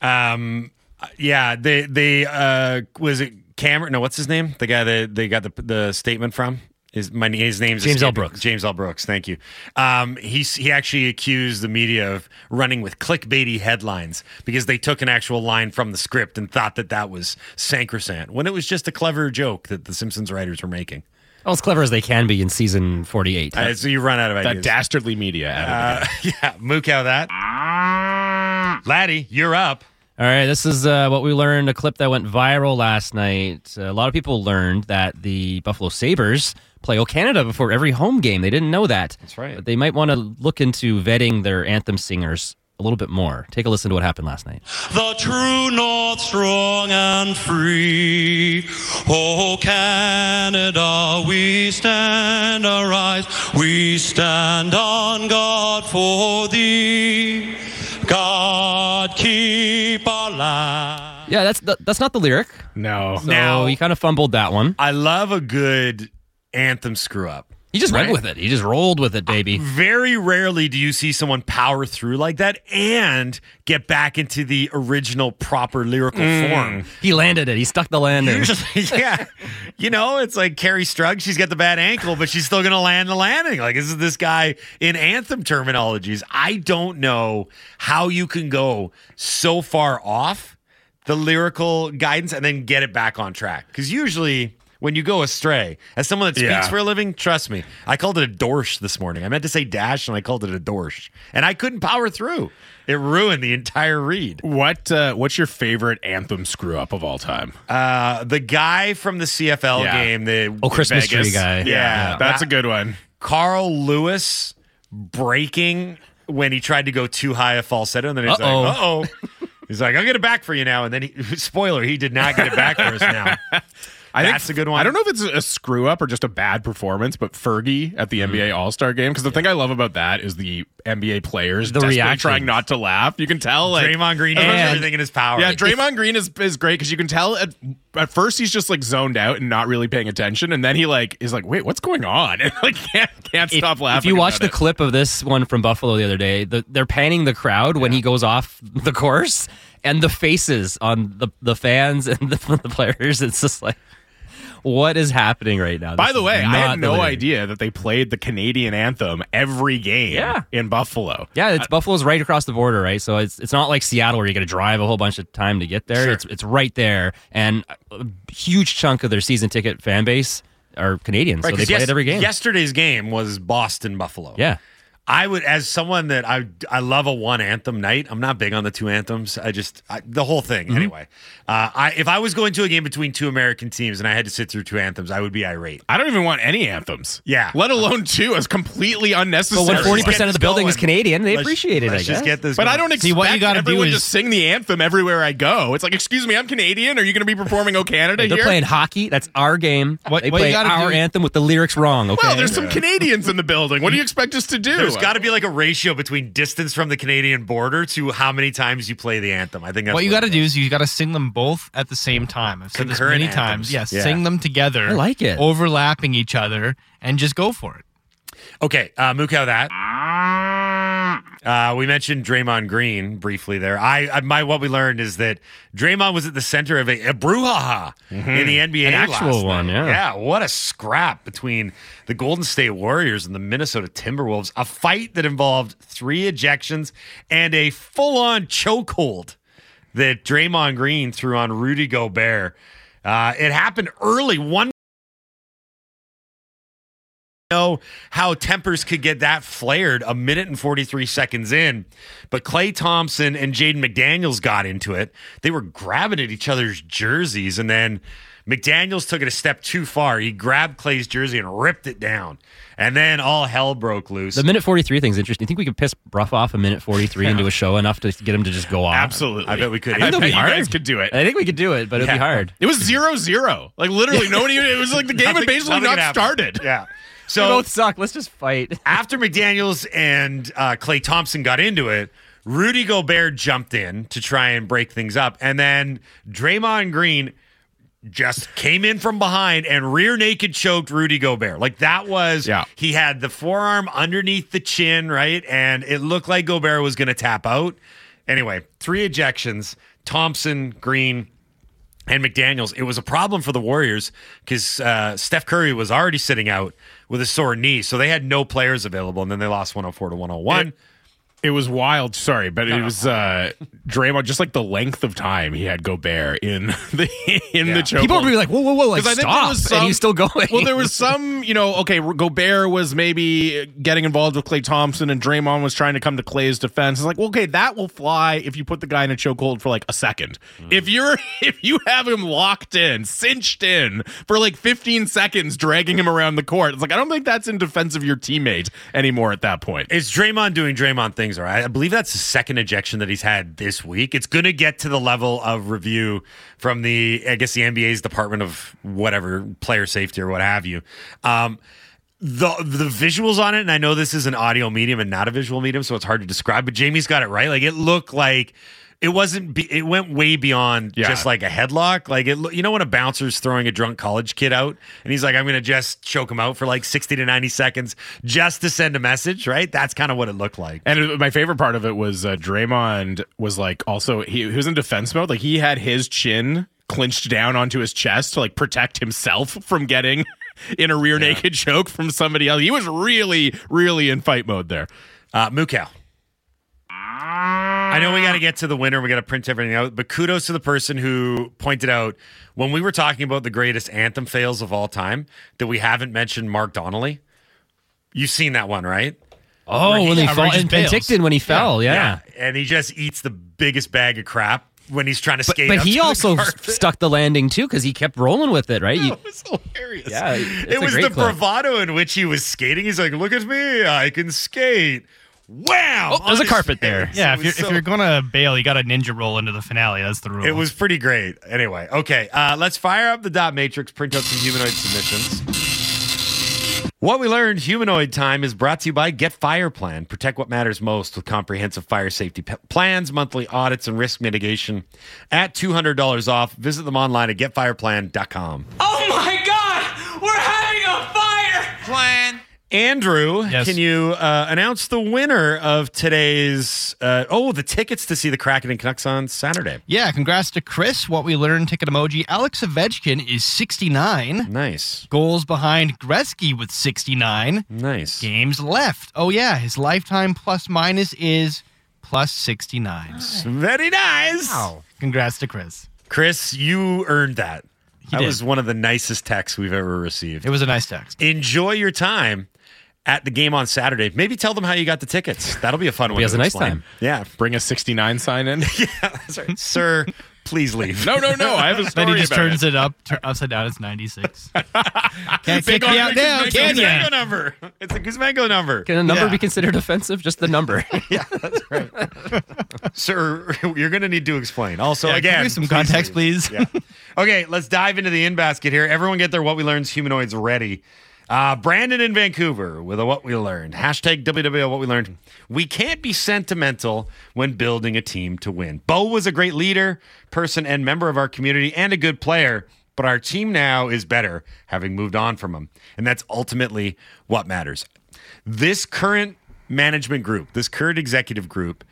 Um, yeah, they they uh was it Cameron? No, what's his name? The guy that they got the the statement from. His my his name's James L. Brooks. James L. Brooks. Thank you. Um, he's he actually accused the media of running with clickbaity headlines because they took an actual line from the script and thought that that was sacrosanct when it was just a clever joke that the Simpsons writers were making. Well, as clever as they can be in season 48. Uh, so you run out of ideas. That dastardly media. added uh, [laughs] yeah, Mookow that. Laddie, you're up. All right, this is uh, what we learned a clip that went viral last night. a lot of people learned that the Buffalo Sabres play O Canada before every home game. They didn't know that. That's right. But they might want to look into vetting their anthem singers a little bit more. Take a listen to what happened last night. The true north, strong and free. Oh, Canada, we stand, arise. We stand on God for thee. God keep our land. Yeah, that's that's not the lyric. No. So Now- he kind of fumbled that one. I love a good anthem screw up. He just went with it. He just rolled with it, baby. Uh, very rarely do you see someone power through like that and get back into the original proper lyrical mm. form. He landed it. He stuck the landing. Usually, [laughs] yeah. You know, it's like Kerri Strug. She's got the bad ankle, but she's still going to land the landing. Like, this is this guy in anthem terminologies. I don't know how you can go so far off the lyrical guidance and then get it back on track. Because usually, when you go astray, as someone that speaks Yeah. for a living, trust me, I called it a dorsh this morning. I meant to say dash and I called it a dorsh. And I couldn't power through. It ruined the entire read. What uh, what's your favorite anthem screw up of all time? Uh, the guy from the CFL Yeah. game, the Oh, Christmas tree Vegas. guy. Yeah. that's a good one. Carl Lewis breaking when he tried to go too high a falsetto, and then he's Uh-oh. like, "Uh oh." He's like, "I'll get it back for you now," and then he, [laughs] spoiler, he did not get it back for us now. [laughs] I That's a good one. I don't know if it's a screw up or just a bad performance, but Fergie at the Mm-hmm. NBA All Star game because the thing I love about that is the NBA players The desperately reaction. trying not to laugh. You can tell like Draymond Green does And- everything in his power. Yeah, Draymond Green is is great because you can tell at at first he's just like zoned out and not really paying attention, and then he like is like, wait, what's going on? [laughs] And like can't can't If, stop laughing. if you watch the it. clip of this one from Buffalo the other day, the, they're panning the crowd when he goes off the course, and the faces on the the fans [laughs] and the, the players. It's just like, what is happening right now? By This the way, I had no delivering. idea that they played the Canadian anthem every game Yeah. in Buffalo. Yeah, it's uh, Buffalo's right across the border, right? So it's it's not like Seattle where you got to drive a whole bunch of time to get there. Sure. It's it's right there, and a huge chunk of their season ticket fan base are Canadians, so they 'cause play yes- it every game. Yesterday's game was Boston Buffalo. Yeah, I would, as someone that I I love a one anthem night. I'm not big on the two anthems. I just I, the whole thing Mm-hmm. anyway. Uh, I if I was going to a game between two American teams and I had to sit through two anthems, I would be irate. I don't even want any anthems. Yeah. Let alone two as completely unnecessary. but when forty percent of the building is. Canadian, they Let's- appreciate it. Let's I just get this. But I don't expect See, what you gotta do everyone to is- sing the anthem everywhere I go. It's like, excuse me, I'm Canadian. Are you going to be performing "O Canada" They're here? playing hockey. That's our game. What- they what you play gotta our do- anthem with the lyrics wrong. Okay. well, there's some Canadians in the building. What do you expect us to do? There's got to be like a ratio between distance from the Canadian border to how many times you play the anthem. I think that's what you got got to do is you got to sing them both at the same time. I've said this Concurrent many times. Yes, Yeah. sing them together. I like it. Overlapping each other and just go for it. Okay, uh, Mukau, that. Uh, we mentioned Draymond Green briefly there. I, I my what we learned is that Draymond was at the center of a, a brouhaha in the NBA. An actual last one, night. yeah. yeah. What a scrap between the Golden State Warriors and the Minnesota Timberwolves. A fight that involved three ejections and a full-on chokehold that Draymond Green threw on Rudy Gobert. Uh, it happened early, one know how tempers could get that flared a minute and 43 seconds in. But Klay Thompson and Jaden McDaniels got into it. They were grabbing at each other's jerseys, and then McDaniels took it a step too far. He grabbed Klay's jersey and ripped it down. And then all hell broke loose. The minute 43 thing's interesting. You think we could piss Bruff off a minute 43 into a show enough to get him to just go off? Absolutely. I bet we could. I, I it'll bet you guys could do it. I think we could do it, but it'd be hard. It was zero zero. Like literally, nobody. It was like the [laughs] game had basically not started. Yeah. We So both suck. Let's just fight. [laughs] after McDaniels and uh, Klay Thompson got into it, Rudy Gobert jumped in to try and break things up, and then Draymond Green just came in from behind and rear naked choked Rudy Gobert. Like that was Yeah. he had the forearm underneath the chin, right? And it looked like Gobert was going to tap out. Anyway, three ejections, Thompson, Green, and McDaniels. It was a problem for the Warriors because uh, Steph Curry was already sitting out with a sore knee, so they had no players available, and then they lost 104 to 101. It- It was wild. Sorry, but it was uh, Draymond. Just like the length of time he had Gobert in [laughs] the in Yeah. the choke. People would be like, whoa, whoa, whoa, like, 'Cause I think there stop. was and he's still going. Well, there was some, you know, okay, Gobert was maybe getting involved with Klay Thompson and Draymond was trying to come to Klay's defense. It's like, well, okay, that will fly if you put the guy in a chokehold for like a second. If you're [laughs] if you have him locked in, cinched in for like 15 seconds, dragging him around the court, it's like I don't think that's in defense of your teammate anymore at that point. Is Draymond doing Draymond things? All right. I believe that's the second ejection that he's had this week. It's going to get to the level of review from the, I guess, the NBA's Department of whatever, player safety or what have you. Um, the the visuals on it, and I know this is an audio medium and not a visual medium, so it's hard to describe. But Jamie's got it right. Like it looked like it wasn't. Be, it went way beyond Yeah. just like a headlock. Like it, you know when a bouncer's throwing a drunk college kid out, and he's like, "I'm going to just choke him out for like 60 to 90 seconds just to send a message." Right? That's kind of what it looked like. And it- my favorite part of it was uh, Draymond was like also he, he was in defense mode. Like he had his chin clinched down onto his chest to like protect himself from getting [laughs] in a rear naked choke from somebody else. He was really, really in fight mode there. Uh, Mukau. I know we got to get to the winner. We got to print everything out. But kudos to the person who pointed out when we were talking about the greatest anthem fails of all time that we haven't mentioned Mark Donnelly. You've seen that one, right? Oh, when he fell in Penticton when he fell, yeah. And he just eats the biggest bag of crap when he's trying to skate. but up he to the also carpet. stuck the landing too because he kept rolling with it, right? You- It was hilarious. Yeah, it was the clip. bravado in which he was skating. He's like, "Look at me, I can skate." Wow! Oh, there's a carpet there. Yeah, It if you're so- if you're gonna bail, you got to ninja roll into the finale. That's the rule. It was pretty great. Anyway, okay, uh, let's fire up the dot matrix, print out some humanoid submissions. What we learned, humanoid time, is brought to you by Get Fire Plan. Protect what matters most with comprehensive fire safety p- plans, monthly audits, and risk mitigation. At $200 off, visit them online at getfireplan.com. Oh my god! We're having a fire! Plan. Andrew, Yes. can you uh, announce the winner of today's? Uh, oh, the tickets to see the Kraken and Canucks on Saturday. yeah, congrats to Chris. What we learned ticket emoji. Alex Ovechkin is 69. Nice, Goals behind Gretzky with 69. nice. Games left. Oh yeah, his lifetime plus minus is plus 69. Very nice. Wow. Congrats to Chris. Chris, you earned that. that did. was one of the nicest texts we've ever received. It was a nice text. Enjoy your time at the game on Saturday. Maybe tell them how you got the tickets. That'll be a fun one. has to a nice explain. time. Yeah, Bring a 69 sign in. [laughs] that's right. Sir, please leave. no, no, no. I have a story [laughs] Then he just about turns it. it, up tur- upside down. It's 96. [laughs] Can't Big kick me out the now, Kuzmenko can Kuzmenko ya? number. It's a Kuzmenko number. Can a number Yeah. be considered offensive? Just the number. Yeah, that's right. Sir, you're going to need to explain. Also, Yeah, can again, we have some please context, leave. please? Yeah. Okay, let's dive into the in basket here. Everyone get their What We Learned humanoids ready. Uh, Brandon in Vancouver with a What We Learned. Hashtag WWL What We Learned. We can't be sentimental when building a team to win. Bo was a great leader, person, and member of our community and a good player, but our team now is better having moved on from him. And that's ultimately what matters. This current management group, this current executive group,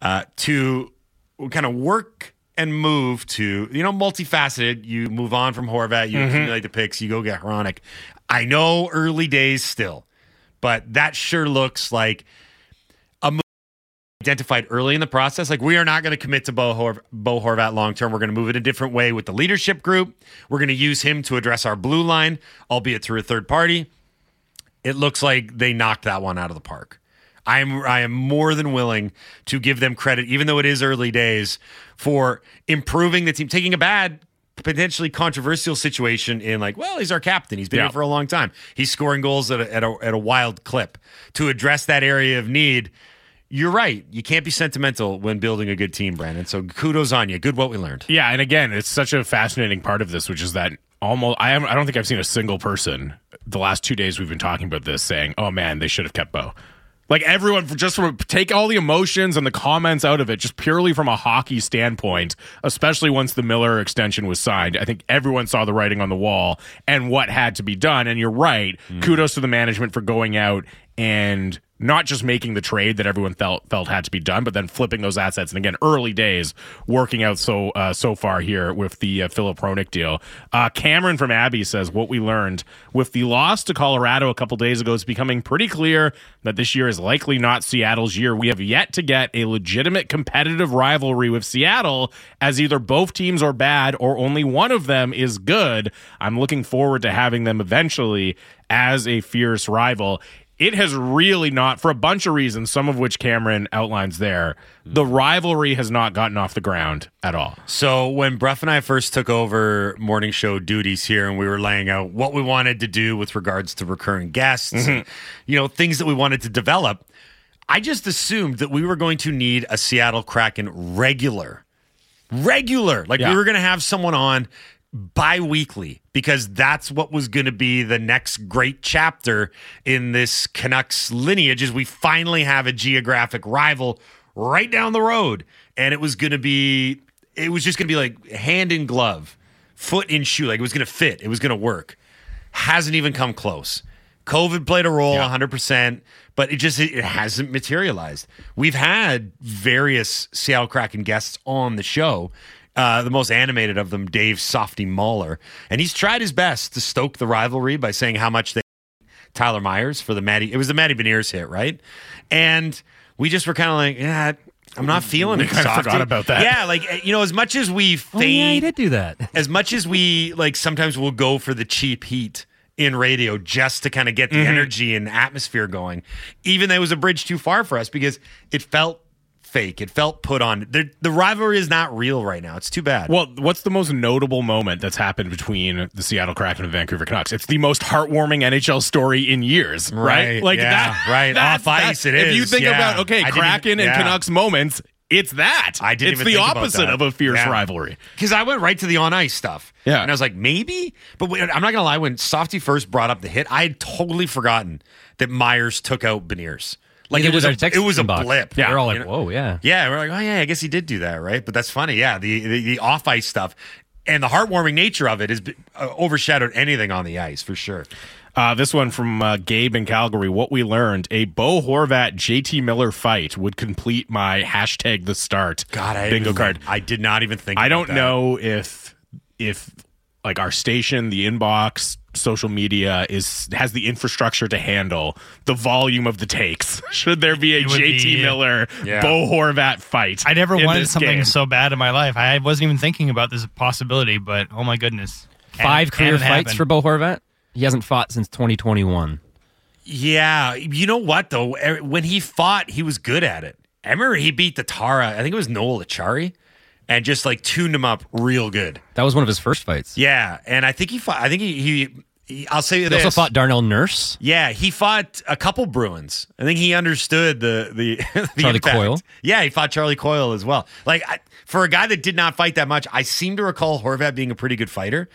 uh, to kind of work and move to, you know, multifaceted. You move on from Horvat, you mm-hmm. accumulate the picks, you go get Hronek. I know early days still, but that sure looks like a move identified early in the process. Like we are not going to commit to Bo, Hor- Bo Horvat long term. We're going to move it a different way with the leadership group. We're going to use him to address our blue line, albeit through a third party. It looks like they knocked that one out of the park. I am I am more than willing to give them credit, even though it is early days, for improving the team, taking a bad, potentially controversial situation in like, well, he's our captain. He's been Yeah. here for a long time. He's scoring goals at a, at a at a wild clip to address that area of need. You're right. You can't be sentimental when building a good team, Brandon. So kudos on you. Good what we learned. Yeah, and again, it's such a fascinating part of this, which is that almost I I don't think I've seen a single person the last two days we've been talking about this saying, "Oh man, they should have kept Bo." Like everyone, just from take all the emotions and the comments out of it, just purely from a hockey standpoint, especially once the Miller extension was signed. I think everyone saw the writing on the wall and what had to be done. And you're right. Mm. Kudos to the management for going out and not just making the trade that everyone felt felt had to be done, but then flipping those assets. And again, early days working out so uh, so far here with the uh, Filip Hronek deal. Uh, Cameron from Abbey says what we learned with the loss to Colorado a couple days ago. It's becoming pretty clear that this year is likely not Seattle's year. We have yet to get a legitimate competitive rivalry with Seattle, as either both teams are bad or only one of them is good. I'm looking forward to having them eventually as a fierce rival it has really not for a bunch of reasons some of which cameron outlines there the rivalry has not gotten off the ground at all So when Bruff and I first took over morning show duties here, and we were laying out what we wanted to do with regards to recurring guests, and, mm-hmm. you know, things that we wanted to develop, I just assumed that we were going to need a Seattle Kraken regular, regular. Like Yeah. we were going to have someone on bi-weekly because that's what was going to be the next great chapter in this Canucks lineage is we finally have a geographic rival right down the road, and it was going to be, it was just going to be like hand in glove, foot in shoe, like it was going to fit, it was going to work. Hasn't even come close. COVID played a role, 100%, but it just it hasn't materialized. We've had various Seattle Kraken guests on the show. Uh, the most animated of them, Dave Softy Mahler, and he's tried his best to stoke the rivalry by saying how much they Tyler Myers for the Matty. It was the Matty Beniers hit, right? And we just were kind of like, yeah, I'm not feeling We it. kinda forgot about that. Yeah, like you know, as much as we Oh, yeah, he did do that. [laughs] as much as we like, sometimes we'll go for the cheap heat in radio just to kind of get the Mm-hmm. energy and atmosphere going. Even though it was a bridge too far for us because it felt fake. It felt put on. The, the rivalry is not real right now. It's too bad. Well, what's the most notable moment that's happened between the Seattle Kraken and Vancouver Canucks? It's the most heartwarming NHL story in years, right? Right, Like yeah, that, right. that's- Off ice that's- it If you think yeah. about okay, I Kraken even- and yeah. Canucks moments, it's that. I didn't It's the opposite of a fierce Yeah. rivalry. Because I went right to the on ice stuff. Yeah. And I was like, maybe? But wait, I'm not going to lie. When Softy first brought up the hit, I had totally forgotten that Myers took out Beniers. Like, Neither it was, did a, our text it was a inbox. blip. We're all You like, know? whoa, yeah. Yeah. We're like, oh, yeah, I guess he did do that, right? But that's funny. Yeah. The, the, the off ice stuff and the heartwarming nature of it has been, uh, overshadowed anything on the ice for sure. Uh, this one from uh, Gabe in Calgary. What we learned: a Bo Horvat JT Miller fight would complete my hashtag the start. God, I bingo even- card. I did not even think I about don't that. know if if like our station, the inbox, social media is has the infrastructure to handle the volume of the takes. [laughs] Should there be a JT be- Miller Yeah. Bo Horvat fight? I never wanted something game? so bad in my life. I wasn't even thinking about this possibility, but oh my goodness. Can- Five career fights happen? for Bo Horvat. He hasn't fought since 2021. Yeah, you know what though? Er- When he fought, he was good at it. I remember he beat the Tara. I think it was Noel Acciari, and just like tuned him up real good. That was one of his first fights. Yeah, and I think he fought. I think he. he, he I'll say He this. also fought Darnell Nurse. Yeah, he fought a couple Bruins. I think he understood the the, [laughs] the Charlie impact. Coyle? Yeah, he fought Charlie Coyle as well. Like I, for a guy that did not fight that much, I seem to recall Horvat being a pretty good fighter.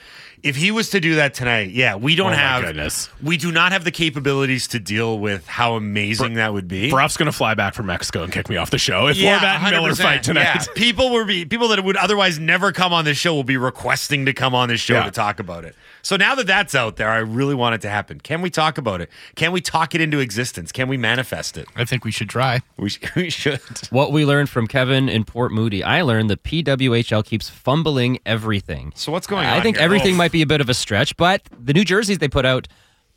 If he was to do that tonight, yeah, we don't Oh, have. goodness. We do not have the capabilities to deal with how amazing that would be. Bruff's gonna fly back from Mexico and kick me off the show if Yeah, Horvat and Miller fight tonight. Yeah. People will be people that would otherwise never come on this show will be requesting to come on this show Yeah. to talk about it. So now that that's out there, I really want it to happen. Can we talk about it? Can we talk it into existence? Can we manifest it? I think we should try. We, sh- [laughs] we should. What we learned from Kevin in Port Moody, I learned the PWHL keeps fumbling everything. So what's going on? I think here? everything Oh. might be a bit of a stretch, but the new jerseys they put out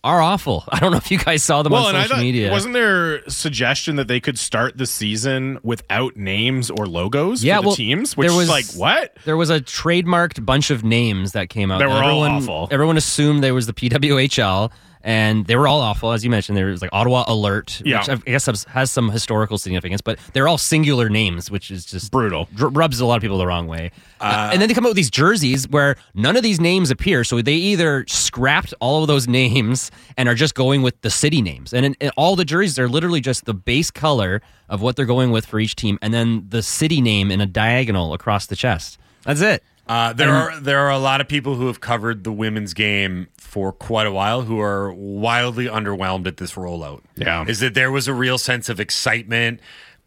are awful. [laughs] I don't know if you guys saw them well, on social thought, media. wasn't there suggestion that they could start the season without names or logos yeah, for the teams? Which there was is like what? There was a trademarked bunch of names that came out. They were and all awful. Everyone assumed there was the PWHL, and they were all awful, as you mentioned. There was like Ottawa Alert, Yeah. which I guess has- has some historical significance, but they're all singular names, which is just Brutal. dr- rubs a lot of people the wrong way. Uh, and then they come out with these jerseys where none of these names appear. So they either scrapped all of those [laughs] names and are just going with the city names. And, in, and all the jerseys are literally just the base color of what they're going with for each team, and then the city name in a diagonal across the chest. That's it. Uh, there are there are a lot of people who have covered the women's game for quite a while who are wildly underwhelmed at this rollout. Yeah. is that there was a real sense of excitement,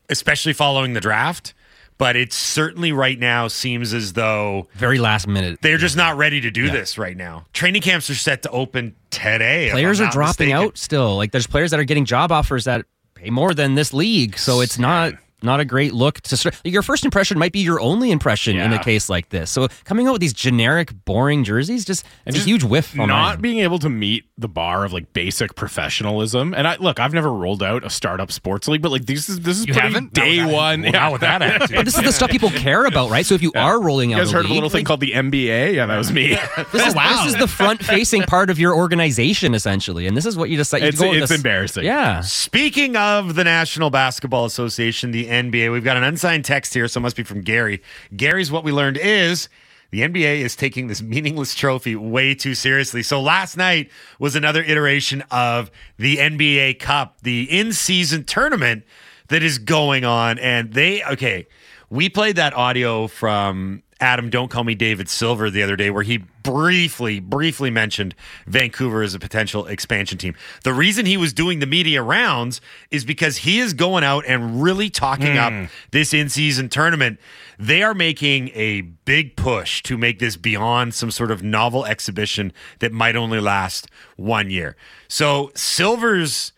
especially following the draft. But it certainly right now seems as though Very last minute. they're just not ready to do this right now. Training camps are set to open today. players are dropping mistaken. out still. Like there's players that are getting job offers that pay more than this league, so it's not not a great look to start. Your first impression might be your only impression in a case like this. So coming out with these generic, boring jerseys, just it's just a huge whiff. On not my being able to meet the bar of like basic professionalism. And I look, I've never rolled out a startup sports league, but like this is this is You pretty haven't? day Not one. well, not with that attitude. But this is the stuff people care about, right? So if you are rolling You out guys a heard of a league, little thing like, called the NBA? Yeah, that was me. [laughs] this, is, wow. this is the front-facing part of your organization, essentially, and this is what you decide. You It's- go it's this- embarrassing. Yeah, Speaking of the National Basketball Association, the NBA, we've got an unsigned text here, so it must be from Gary. Gary's what we learned is the NBA is taking this meaningless trophy way too seriously. So last night was another iteration of the NBA Cup, the in season tournament that is going on. And they, okay, we played that audio from Adam, don't call me David Silver the other day, where he briefly, briefly mentioned Vancouver as a potential expansion team. The reason he was doing the media rounds is because he is going out and really talking up hmm. this in season tournament. They are making a big push to make this beyond some sort of novel exhibition that might only last one year. So Silver's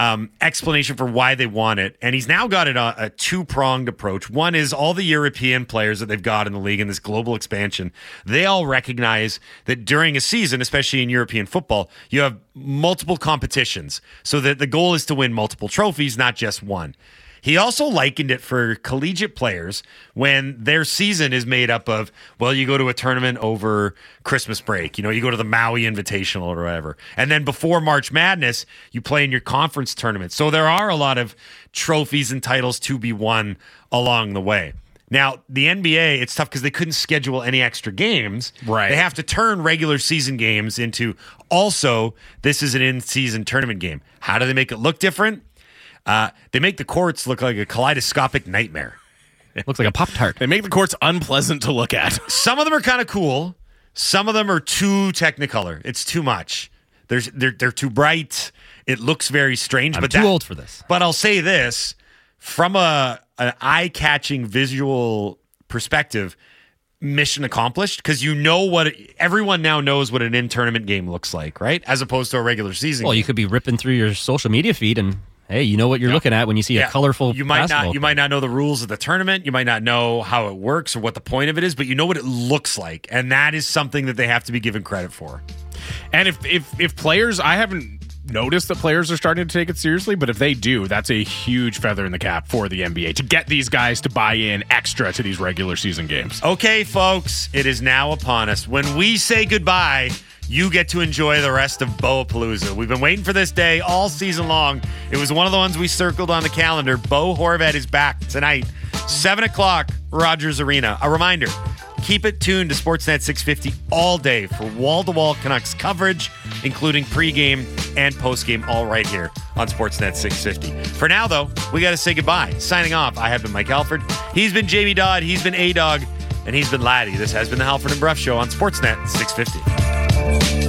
um, explanation for why they want it. And he's now got it a, a two pronged approach. One is all the European players that they've got in the league in this global expansion, they all recognize that during a season, especially in European football, you have multiple competitions. So that the goal is to win multiple trophies, not just one. He also likened it for collegiate players when their season is made up of, well, you go to a tournament over Christmas break, you know, you go to the Maui Invitational or whatever. And then before March Madness, you play in your conference tournament. So there are a lot of trophies and titles to be won along the way. Now, the NBA, it's tough because they couldn't schedule any extra games. Right. They have to turn regular season games into also, this is an in season tournament game. How do they make it look different? Uh, they make the courts look like a kaleidoscopic nightmare. It [laughs] Looks like a Pop Tart. They make the courts unpleasant to look at. [laughs] Some of them are kind of cool. Some of them are too technicolor. It's too much. There's they're they're too bright. It looks very strange. I'm but too that- old for this. But I'll say this from a an eye catching visual perspective. Mission accomplished because you know what it- everyone now knows what an in tournament game looks like, right? As opposed to a regular season. Well, game. you could be ripping through your social media feed and hey, you know what you're looking at when you see a colorful you might basketball not you might not know the rules of the tournament. You might not know how it works or what the point of it is but you know what it looks like and that is something that they have to be given credit for. And if if if players, I haven't noticed that players are starting to take it seriously, but if they do, that's a huge feather in the cap for the NBA to get these guys to buy in extra to these regular season games. okay folks it is now upon us. When we say goodbye you get to enjoy the rest of Boapalooza. We've been waiting for this day all season long. It was one of the ones we circled on the calendar. Bo Horvat is back tonight, 7 o'clock, Rogers Arena. A reminder keep it tuned to Sportsnet 650 all day for wall to wall Canucks coverage, including pregame and postgame, all right here on Sportsnet 650. For now, though, we got to say goodbye. Signing off, I have been Mike Halford. He's been Jamie Dodd. He's been A Dog. And he's been Laddie. This has been the Halford and Bruff Show on Sportsnet 650. Bye.